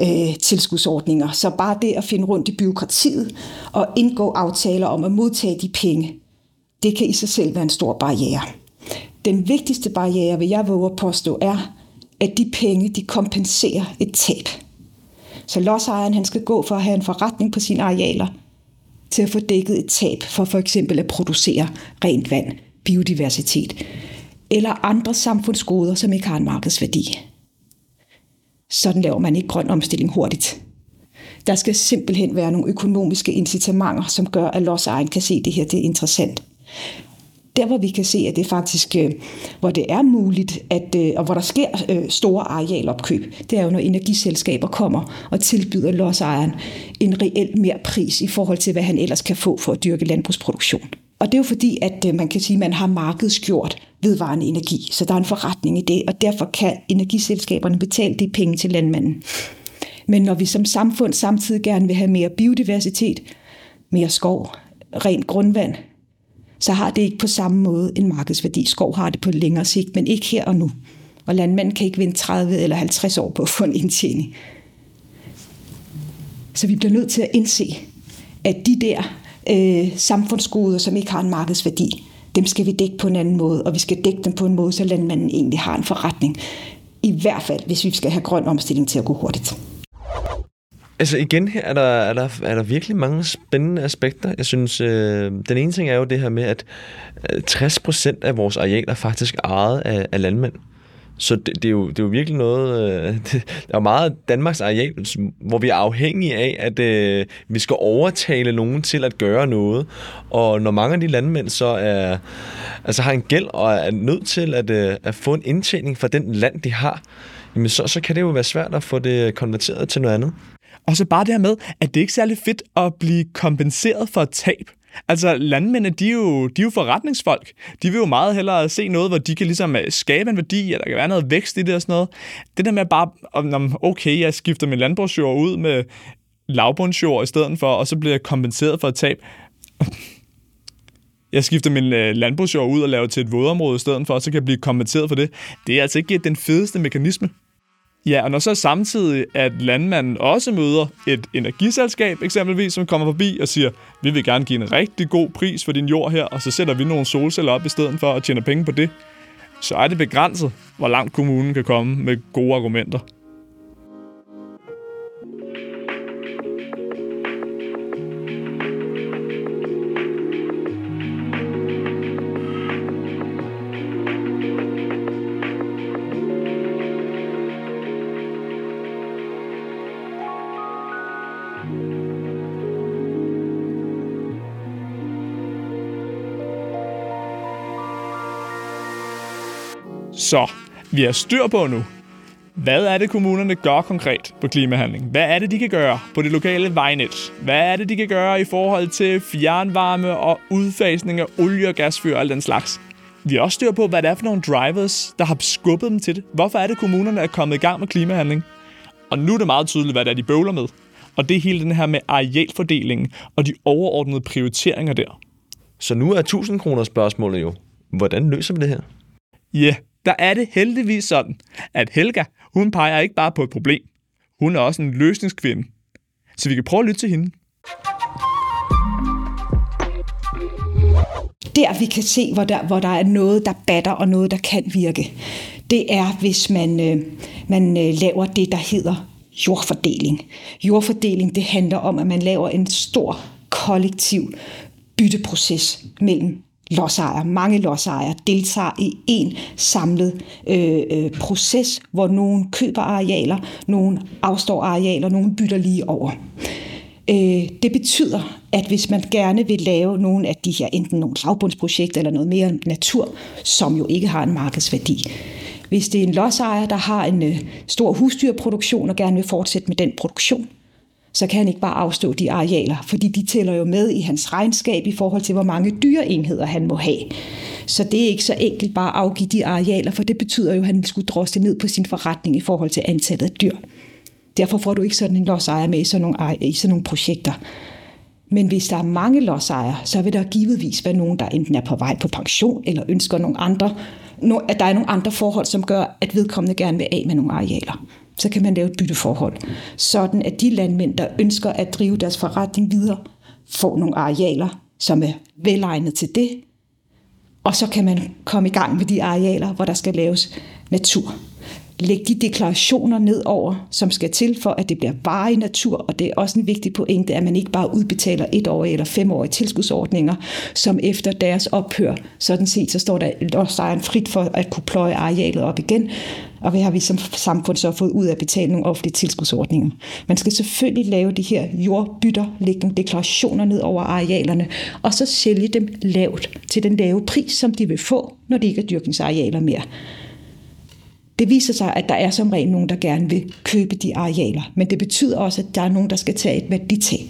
øh, tilskudsordninger, så bare det at finde rundt i byråkratiet og indgå aftaler om at modtage de penge, det kan i sig selv være en stor barriere. Den vigtigste barriere, vil jeg våge at påstå, er, at de penge de kompenserer et tab. Så lodsejeren han skal gå for at have en forretning på sine arealer, til at få dækket et tab for for eksempel at producere rent vand, biodiversitet eller andre samfundsgoder, som ikke har en markedsværdi. Sådan laver man ikke grøn omstilling hurtigt. Der skal simpelthen være nogle økonomiske incitamenter, som gør, at lodsejeren kan se, at det her det er interessant. Der, hvor vi kan se, at det faktisk, øh, hvor det er muligt, at, øh, og hvor der sker øh, store arealopkøb, det er jo, når energiselskaber kommer og tilbyder lodsejeren en reel mere pris i forhold til, hvad han ellers kan få for at dyrke landbrugsproduktion. Og det er jo fordi, at man kan sige, at man har markedsgjort vedvarende energi, så der er en forretning i det, og derfor kan energiselskaberne betale de penge til landmanden. Men når vi som samfund samtidig gerne vil have mere biodiversitet, mere skov, rent grundvand, så har det ikke på samme måde en markedsværdi. Skov har det på længere sigt, men ikke her og nu. Og landmanden kan ikke vente 30 eller 50 år på at få en indtjening. Så vi bliver nødt til at indse, at de der øh, samfundsgoder, som ikke har en markedsværdi, dem skal vi dække på en anden måde, og vi skal dække dem på en måde, så landmanden egentlig har en forretning. I hvert fald, hvis vi skal have grøn omstilling til at gå hurtigt. Altså igen her er der, er der, er der virkelig mange spændende aspekter. Jeg synes, øh, den ene ting er jo det her med, at øh, 60% af vores arealer faktisk ejet af, af landmænd. Så det, det, er jo, det er jo virkelig noget... Øh, <laughs> det, der er meget Danmarks areal, hvor vi er afhængige af, at øh, vi skal overtale nogen til at gøre noget. Og når mange af de landmænd så er, altså har en gæld og er nødt til at, øh, at få en indtjening fra den land, de har, jamen så, så kan det jo være svært at få det konverteret til noget andet. Og så bare det her med, at det ikke er særlig fedt at blive kompenseret for tab. Altså, landmændene, de er, jo, de er jo forretningsfolk. De vil jo meget hellere se noget, hvor de kan ligesom øh, skabe en værdi, eller der kan være noget vækst i det og sådan noget. Det der med bare, okay, jeg skifter min landbrugsjord ud med lavbundsjord i stedet for, og så bliver jeg kompenseret for et tab. <laughs> Jeg skifter min øh, landbrugsjord ud og laver til et vådområde i stedet for, og så kan jeg blive kompenseret for det. Det er altså ikke den fedeste mekanisme. Ja, og når så samtidig, at landmanden også møder et energiselskab eksempelvis, som kommer forbi og siger, vi vil gerne give en rigtig god pris for din jord her, og så sætter vi nogle solceller op i stedet for at tjene penge på det, så er det begrænset, hvor langt kommunen kan komme med gode argumenter. Så, vi har styr på nu. Hvad er det, kommunerne gør konkret på klimahandling? Hvad er det, de kan gøre på det lokale vejnet? Hvad er det, de kan gøre i forhold til fjernvarme og udfasning af olie- og gasfyr og alt den slags? Vi har også styr på, hvad det er for nogle drivers, der har skubbet dem til det. Hvorfor er det, kommunerne er kommet i gang med klimahandling? Og nu er det meget tydeligt, hvad det er, de bøvler med. Og det er hele den her med arealfordelingen og de overordnede prioriteringer der. Så nu er 1000 kroner spørgsmålet jo, hvordan løser vi det her? Ja, yeah, der er det heldigvis sådan, at Helga, hun peger ikke bare på et problem. Hun er også en løsningskvinde. Så vi kan prøve at lytte til hende. Der vi kan se, hvor der, hvor der er noget, der batter og noget, der kan virke, det er, hvis man, øh, man øh, laver det, der hedder jordfordeling. Jordfordeling, det handler om, at man laver en stor kollektiv bytteproces mellem lodsejere, mange lodsejere, deltager i en samlet øh, øh, proces, hvor nogen køber arealer, nogen afstår arealer, nogen bytter lige over. Øh, det betyder, at hvis man gerne vil lave nogle af de her, enten nogle lavbundsprojekter eller noget mere natur, som jo ikke har en markedsværdi, hvis det er en lodsejer, der har en øh, stor husdyrproduktion og gerne vil fortsætte med den produktion, så kan han ikke bare afstå de arealer, fordi de tæller jo med i hans regnskab i forhold til, hvor mange dyreenheder han må have. Så det er ikke så enkelt bare at afgive de arealer, for det betyder jo, at han skulle drosle ned på sin forretning i forhold til antallet af dyr. Derfor får du ikke sådan en lodsejer med i sådan nogle, i sådan nogle projekter. Men hvis der er mange lodsejere, så vil der givetvis være nogen, der enten er på vej på pension, eller ønsker nogle andre, at der er nogle andre forhold, som gør, at vedkommende gerne vil af med nogle arealer så kan man lave et bytteforhold. Sådan at de landmænd, der ønsker at drive deres forretning videre, får nogle arealer, som er velegnet til det, og så kan man komme i gang med de arealer, hvor der skal laves natur lægge de deklarationer ned over, som skal til for, at det bliver varig natur, og det er også en vigtig pointe, at man ikke bare udbetaler et år eller fem år i tilskudsordninger, som efter deres ophør, sådan set, så står der lodstejeren frit for at kunne pløje arealet op igen, og hvad har vi som samfund så fået ud af at betale nogle offentlige tilskudsordninger. Man skal selvfølgelig lave de her jordbytter, lægge nogle deklarationer ned over arealerne, og så sælge dem lavt til den lave pris, som de vil få, når de ikke er dyrkningsarealer mere. Det viser sig, at der er som regel nogen, der gerne vil købe de arealer, men det betyder også, at der er nogen, der skal tage et værditab,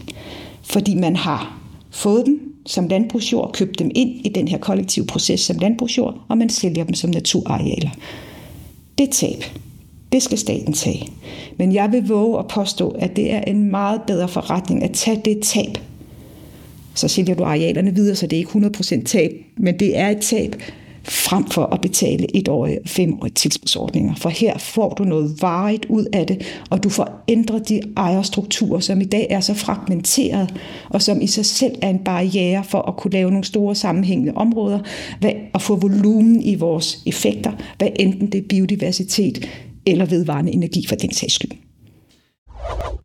fordi man har fået dem som landbrugsjord, købt dem ind i den her kollektive proces som landbrugsjord, og man sælger dem som naturarealer. Det tab, det skal staten tage. Men jeg vil våge at påstå, at det er en meget bedre forretning at tage det tab. Så sælger du arealerne videre, så det er ikke 100% tab, men det er et tab, frem for at betale et år femårige tilskudsordninger. For her får du noget varigt ud af det, og du får ændret de ejerstrukturer, som i dag er så fragmenteret, og som i sig selv er en barriere for at kunne lave nogle store sammenhængende områder, og få volumen i vores effekter, hvad enten det er biodiversitet eller vedvarende energi for den sags skyld.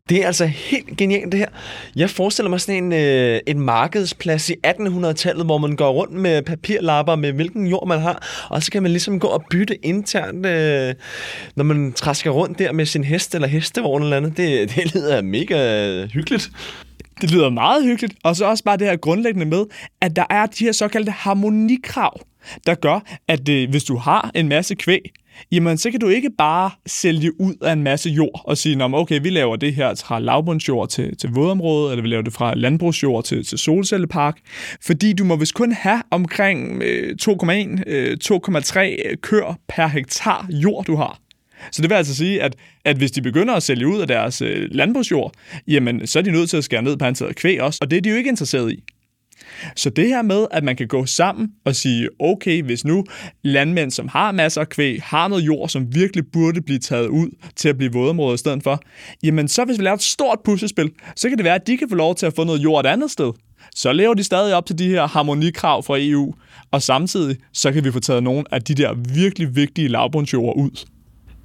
Det er altså helt genialt, det her. Jeg forestiller mig sådan en, øh, en markedsplads i 1800-tallet, hvor man går rundt med papirlapper med hvilken jord man har, og så kan man ligesom gå og bytte internt, øh, når man træsker rundt der med sin hest eller hestevogn eller andet. Det, <laughs> det lyder mega hyggeligt. Det lyder meget hyggeligt. Og så også bare det her grundlæggende med, at der er de her såkaldte harmonikrav, der gør, at øh, hvis du har en masse kvæg, jamen så kan du ikke bare sælge ud af en masse jord og sige, okay, vi laver det her fra lavbundsjord til, til vådområde, eller vi laver det fra landbrugsjord til, til solcellepark, fordi du må vist kun have omkring øh, 2,1-2,3 øh, øh, køer per hektar jord, du har. Så det vil altså sige, at, at hvis de begynder at sælge ud af deres øh, landbrugsjord, jamen så er de nødt til at skære ned på antallet af kvæg også, og det er de jo ikke interesseret i. Så det her med, at man kan gå sammen og sige, okay, hvis nu landmænd, som har masser af kvæg, har noget jord, som virkelig burde blive taget ud til at blive vådområder i stedet for, jamen så hvis vi laver et stort puslespil, så kan det være, at de kan få lov til at få noget jord et andet sted. Så lever de stadig op til de her harmonikrav fra EU, og samtidig så kan vi få taget nogle af de der virkelig vigtige lavbundsjord ud.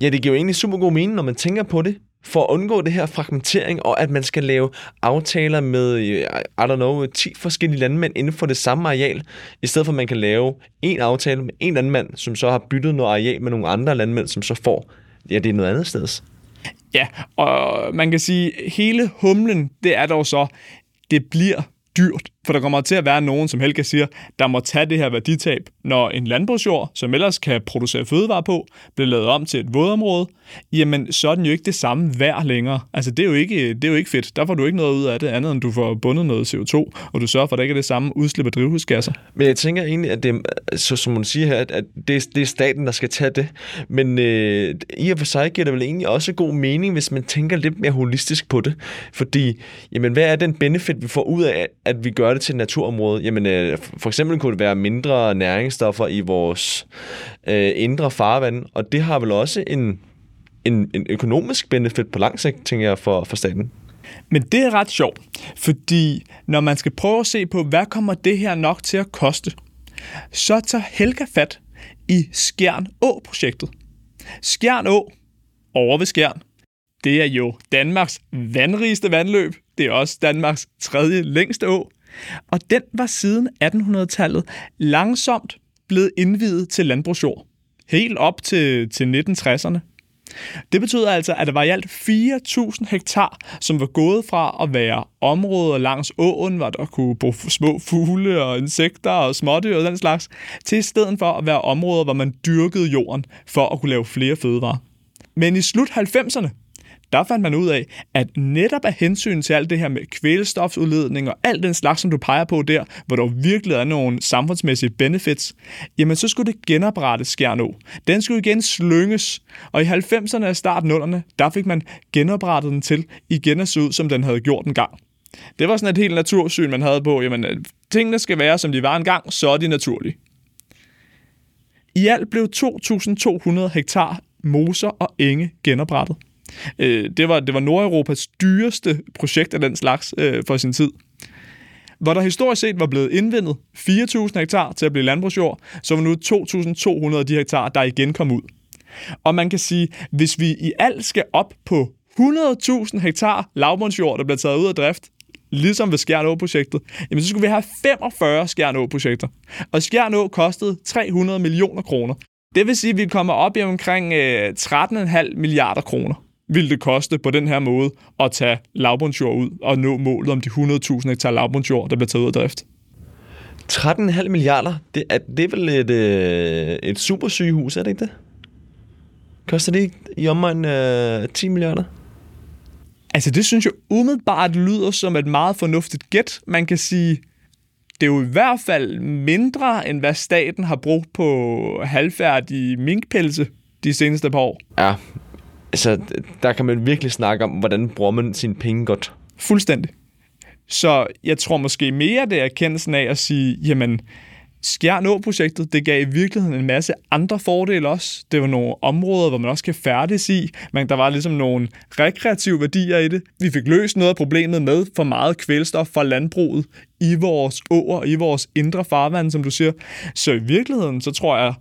Ja, det giver jo egentlig super god mening, når man tænker på det for at undgå det her fragmentering, og at man skal lave aftaler med, øh, I don't know, 10 forskellige landmænd inden for det samme areal, i stedet for at man kan lave en aftale med en landmand, som så har byttet noget areal med nogle andre landmænd, som så får, ja, det er noget andet sted. Ja, og man kan sige, hele humlen, det er dog så, det bliver dyrt. For der kommer til at være nogen, som Helga siger, der må tage det her værditab, når en landbrugsjord, som ellers kan producere fødevarer på, bliver lavet om til et vådområde, jamen så er den jo ikke det samme værd længere. Altså det er, jo ikke, det er jo ikke fedt. Der får du ikke noget ud af det andet, end du får bundet noget CO2, og du sørger for, at der ikke er det samme udslip af drivhusgasser. Men jeg tænker egentlig, at det, så, som man siger her, at det, det er staten, der skal tage det. Men øh, i og for sig giver det vel egentlig også god mening, hvis man tænker lidt mere holistisk på det. Fordi, jamen hvad er den benefit, vi får ud af, at vi gør det til naturområde? Jamen, øh, for eksempel kunne det være mindre næringsstoffer i vores øh, indre farvand, og det har vel også en, en, en økonomisk benefit på lang sigt, tænker jeg, for, for staten. Men det er ret sjovt, fordi når man skal prøve at se på, hvad kommer det her nok til at koste, så tager Helga fat i Skjern Å-projektet. Skjern Å, over ved Skjern, det er jo Danmarks vandrigeste vandløb. Det er også Danmarks tredje længste å. Og den var siden 1800-tallet langsomt blevet indvidet til landbrugsjord. Helt op til, til 1960'erne. Det betyder altså, at der var i alt 4.000 hektar, som var gået fra at være områder langs åen, hvor der kunne bo små fugle og insekter og smådyr og den slags, til i stedet for at være områder, hvor man dyrkede jorden for at kunne lave flere fødevarer. Men i slut 90'erne, der fandt man ud af, at netop af hensyn til alt det her med kvælstofudledning og alt den slags, som du peger på der, hvor der virkelig er nogle samfundsmæssige benefits, jamen så skulle det genoprettes Skjernå. Den skulle igen slynges, og i 90'erne og start 0'erne, der fik man genoprettet den til igen at se ud, som den havde gjort en gang. Det var sådan et helt natursyn, man havde på, jamen øh, tingene skal være, som de var engang, så er de naturlige. I alt blev 2.200 hektar moser og enge genoprettet. Øh, det, var, det var Nordeuropas dyreste projekt af den slags øh, for sin tid. Hvor der historisk set var blevet indvindet 4.000 hektar til at blive landbrugsjord, så var nu 2.200 af de hektar, der igen kom ud. Og man kan sige, hvis vi i alt skal op på 100.000 hektar lavbundsjord, der bliver taget ud af drift, ligesom ved Skjern projektet jamen så skulle vi have 45 Skjern projekter Og Skjern kostede 300 millioner kroner. Det vil sige, at vi kommer op i omkring øh, 13,5 milliarder kroner ville det koste på den her måde at tage lavbundsjord ud og nå målet om de 100.000 hektar lavbundsjord, der bliver taget ud af drift? 13,5 milliarder, det er, det er vel et, øh, et supersygehus, er det ikke det? Koster det ikke i omegn øh, 10 milliarder? Altså, det synes jeg umiddelbart lyder som et meget fornuftigt gæt. Man kan sige, det er jo i hvert fald mindre, end hvad staten har brugt på halvfærdige minkpelse de seneste par år. Ja, altså der kan man virkelig snakke om, hvordan bruger man sine penge godt. Fuldstændig. Så jeg tror måske mere, det er erkendelsen af at sige, jamen, Skjern Nå-projektet, det gav i virkeligheden en masse andre fordele også. Det var nogle områder, hvor man også kan færdes i, men der var ligesom nogle rekreative værdier i det. Vi fik løst noget af problemet med for meget kvælstof fra landbruget i vores åer, i vores indre farvand, som du siger. Så i virkeligheden, så tror jeg,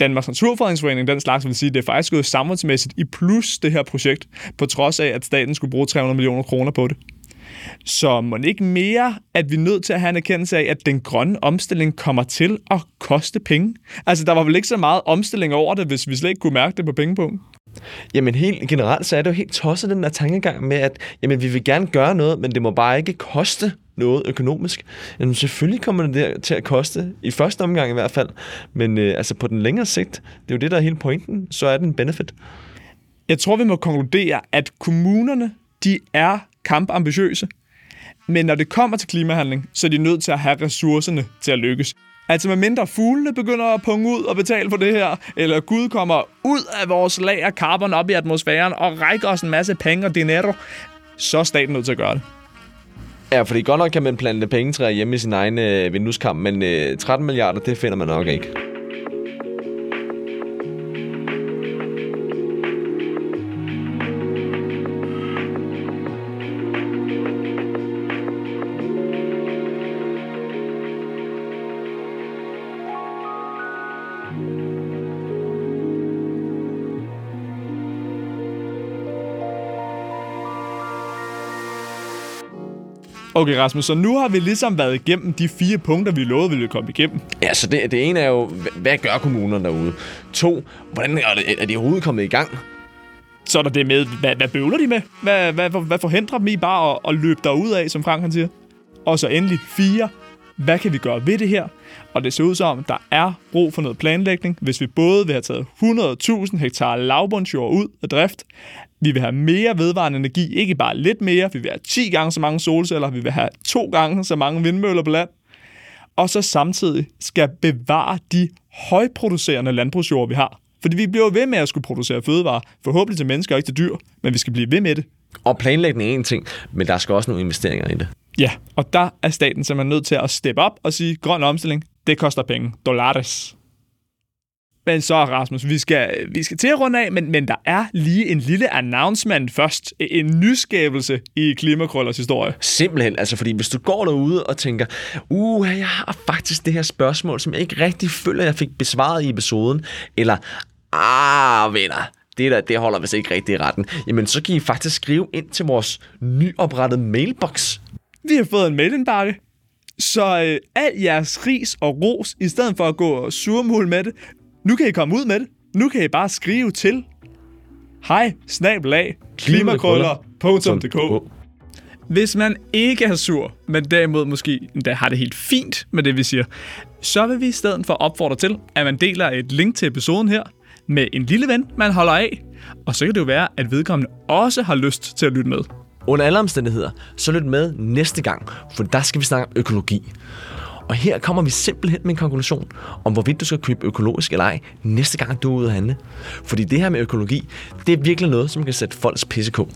Danmarks Naturfredningsforening, den slags, vil sige, det er faktisk gået samfundsmæssigt i plus det her projekt, på trods af, at staten skulle bruge 300 millioner kroner på det. Så må ikke mere, at vi er nødt til at have en erkendelse af, at den grønne omstilling kommer til at koste penge. Altså, der var vel ikke så meget omstilling over det, hvis vi slet ikke kunne mærke det på pengepunkten. Jamen helt generelt, så er det jo helt tosset den der tankegang med, at jamen, vi vil gerne gøre noget, men det må bare ikke koste noget økonomisk. Jamen selvfølgelig kommer det der til at koste, i første omgang i hvert fald, men øh, altså på den længere sigt, det er jo det, der er hele pointen, så er det en benefit. Jeg tror, vi må konkludere, at kommunerne, de er kampambitiøse, men når det kommer til klimahandling, så er de nødt til at have ressourcerne til at lykkes. Altså med mindre fuglene begynder at punge ud og betale for det her, eller Gud kommer ud af vores lager carbon op i atmosfæren og rækker os en masse penge og dinero, så er staten nødt til at gøre det. Ja, fordi godt nok kan man plante pengetræer hjemme i sin egen øh, vindueskamp, men øh, 13 milliarder, det finder man nok ikke. Okay, Rasmus, så nu har vi ligesom været igennem de fire punkter, vi lovede, vi ville komme igennem. Ja, så det, det ene er jo, hvad gør kommunerne derude? To, hvordan er, det, er de overhovedet kommet i gang? Så er der det med, hvad, hvad bøvler de med? Hvad, hvad, hvad, hvad forhindrer dem i bare at, at løbe derud af, som Frank han siger? Og så endelig fire, hvad kan vi gøre ved det her? Og det ser ud som, der er brug for noget planlægning, hvis vi både vil have taget 100.000 hektar lavbundsjord ud af drift, vi vil have mere vedvarende energi, ikke bare lidt mere, vi vil have 10 gange så mange solceller, vi vil have to gange så mange vindmøller på land, og så samtidig skal bevare de højproducerende landbrugsjord, vi har. Fordi vi bliver ved med at skulle producere fødevarer, forhåbentlig til mennesker og ikke til dyr, men vi skal blive ved med det. Og planlægning er en ting, men der skal også nogle investeringer i det. Ja, og der er staten simpelthen nødt til at steppe op og sige, grøn omstilling, det koster penge. Dollars. Men så, Rasmus, vi skal, vi skal til at runde af, men, men der er lige en lille announcement først. En nyskabelse i Klimakrøllers historie. Simpelthen, altså fordi hvis du går derude og tænker, uh, jeg har faktisk det her spørgsmål, som jeg ikke rigtig føler, jeg fik besvaret i episoden, eller, ah, venner, det der, det holder vist ikke rigtig i retten, jamen så kan I faktisk skrive ind til vores nyoprettede mailbox. Vi har fået en mailindbakke, så øh, al jeres ris og ros, i stedet for at gå og surmule med det, nu kan I komme ud med det. Nu kan I bare skrive til hej snabelag klimakrøller.dk Hvis man ikke er sur, men derimod måske endda har det helt fint med det, vi siger, så vil vi i stedet for opfordre til, at man deler et link til episoden her med en lille ven, man holder af, og så kan det jo være, at vedkommende også har lyst til at lytte med. Under alle omstændigheder, så lyt med næste gang, for der skal vi snakke om økologi. Og her kommer vi simpelthen med en konklusion om, hvorvidt du skal købe økologisk eller ej, næste gang du er ude at handle. Fordi det her med økologi, det er virkelig noget, som kan sætte folks pisse på.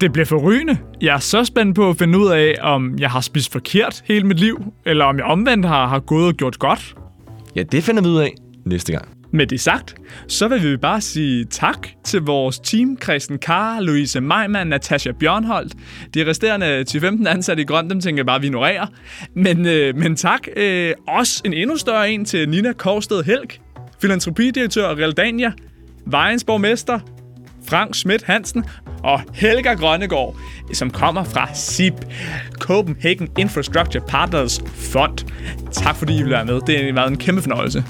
Det bliver forrygende. Jeg er så spændt på at finde ud af, om jeg har spist forkert hele mit liv, eller om jeg omvendt har, har gået og gjort godt. Ja, det finder vi ud af næste gang. Med det sagt, så vil vi bare sige tak til vores team, Kristen Kar, Louise Meimann, Natasha Bjørnholdt. De resterende 10-15 ansatte i Grøn, dem tænker jeg bare, at vi ignorerer. Men, øh, men tak. Øh, også en endnu større en til Nina Korsted Helk, filantropidirektør Realdania, Vejens borgmester, Frank Schmidt Hansen og Helga Grønnegård, som kommer fra SIP, Copenhagen Infrastructure Partners Fond. Tak fordi I vil være med. Det har været en kæmpe fornøjelse.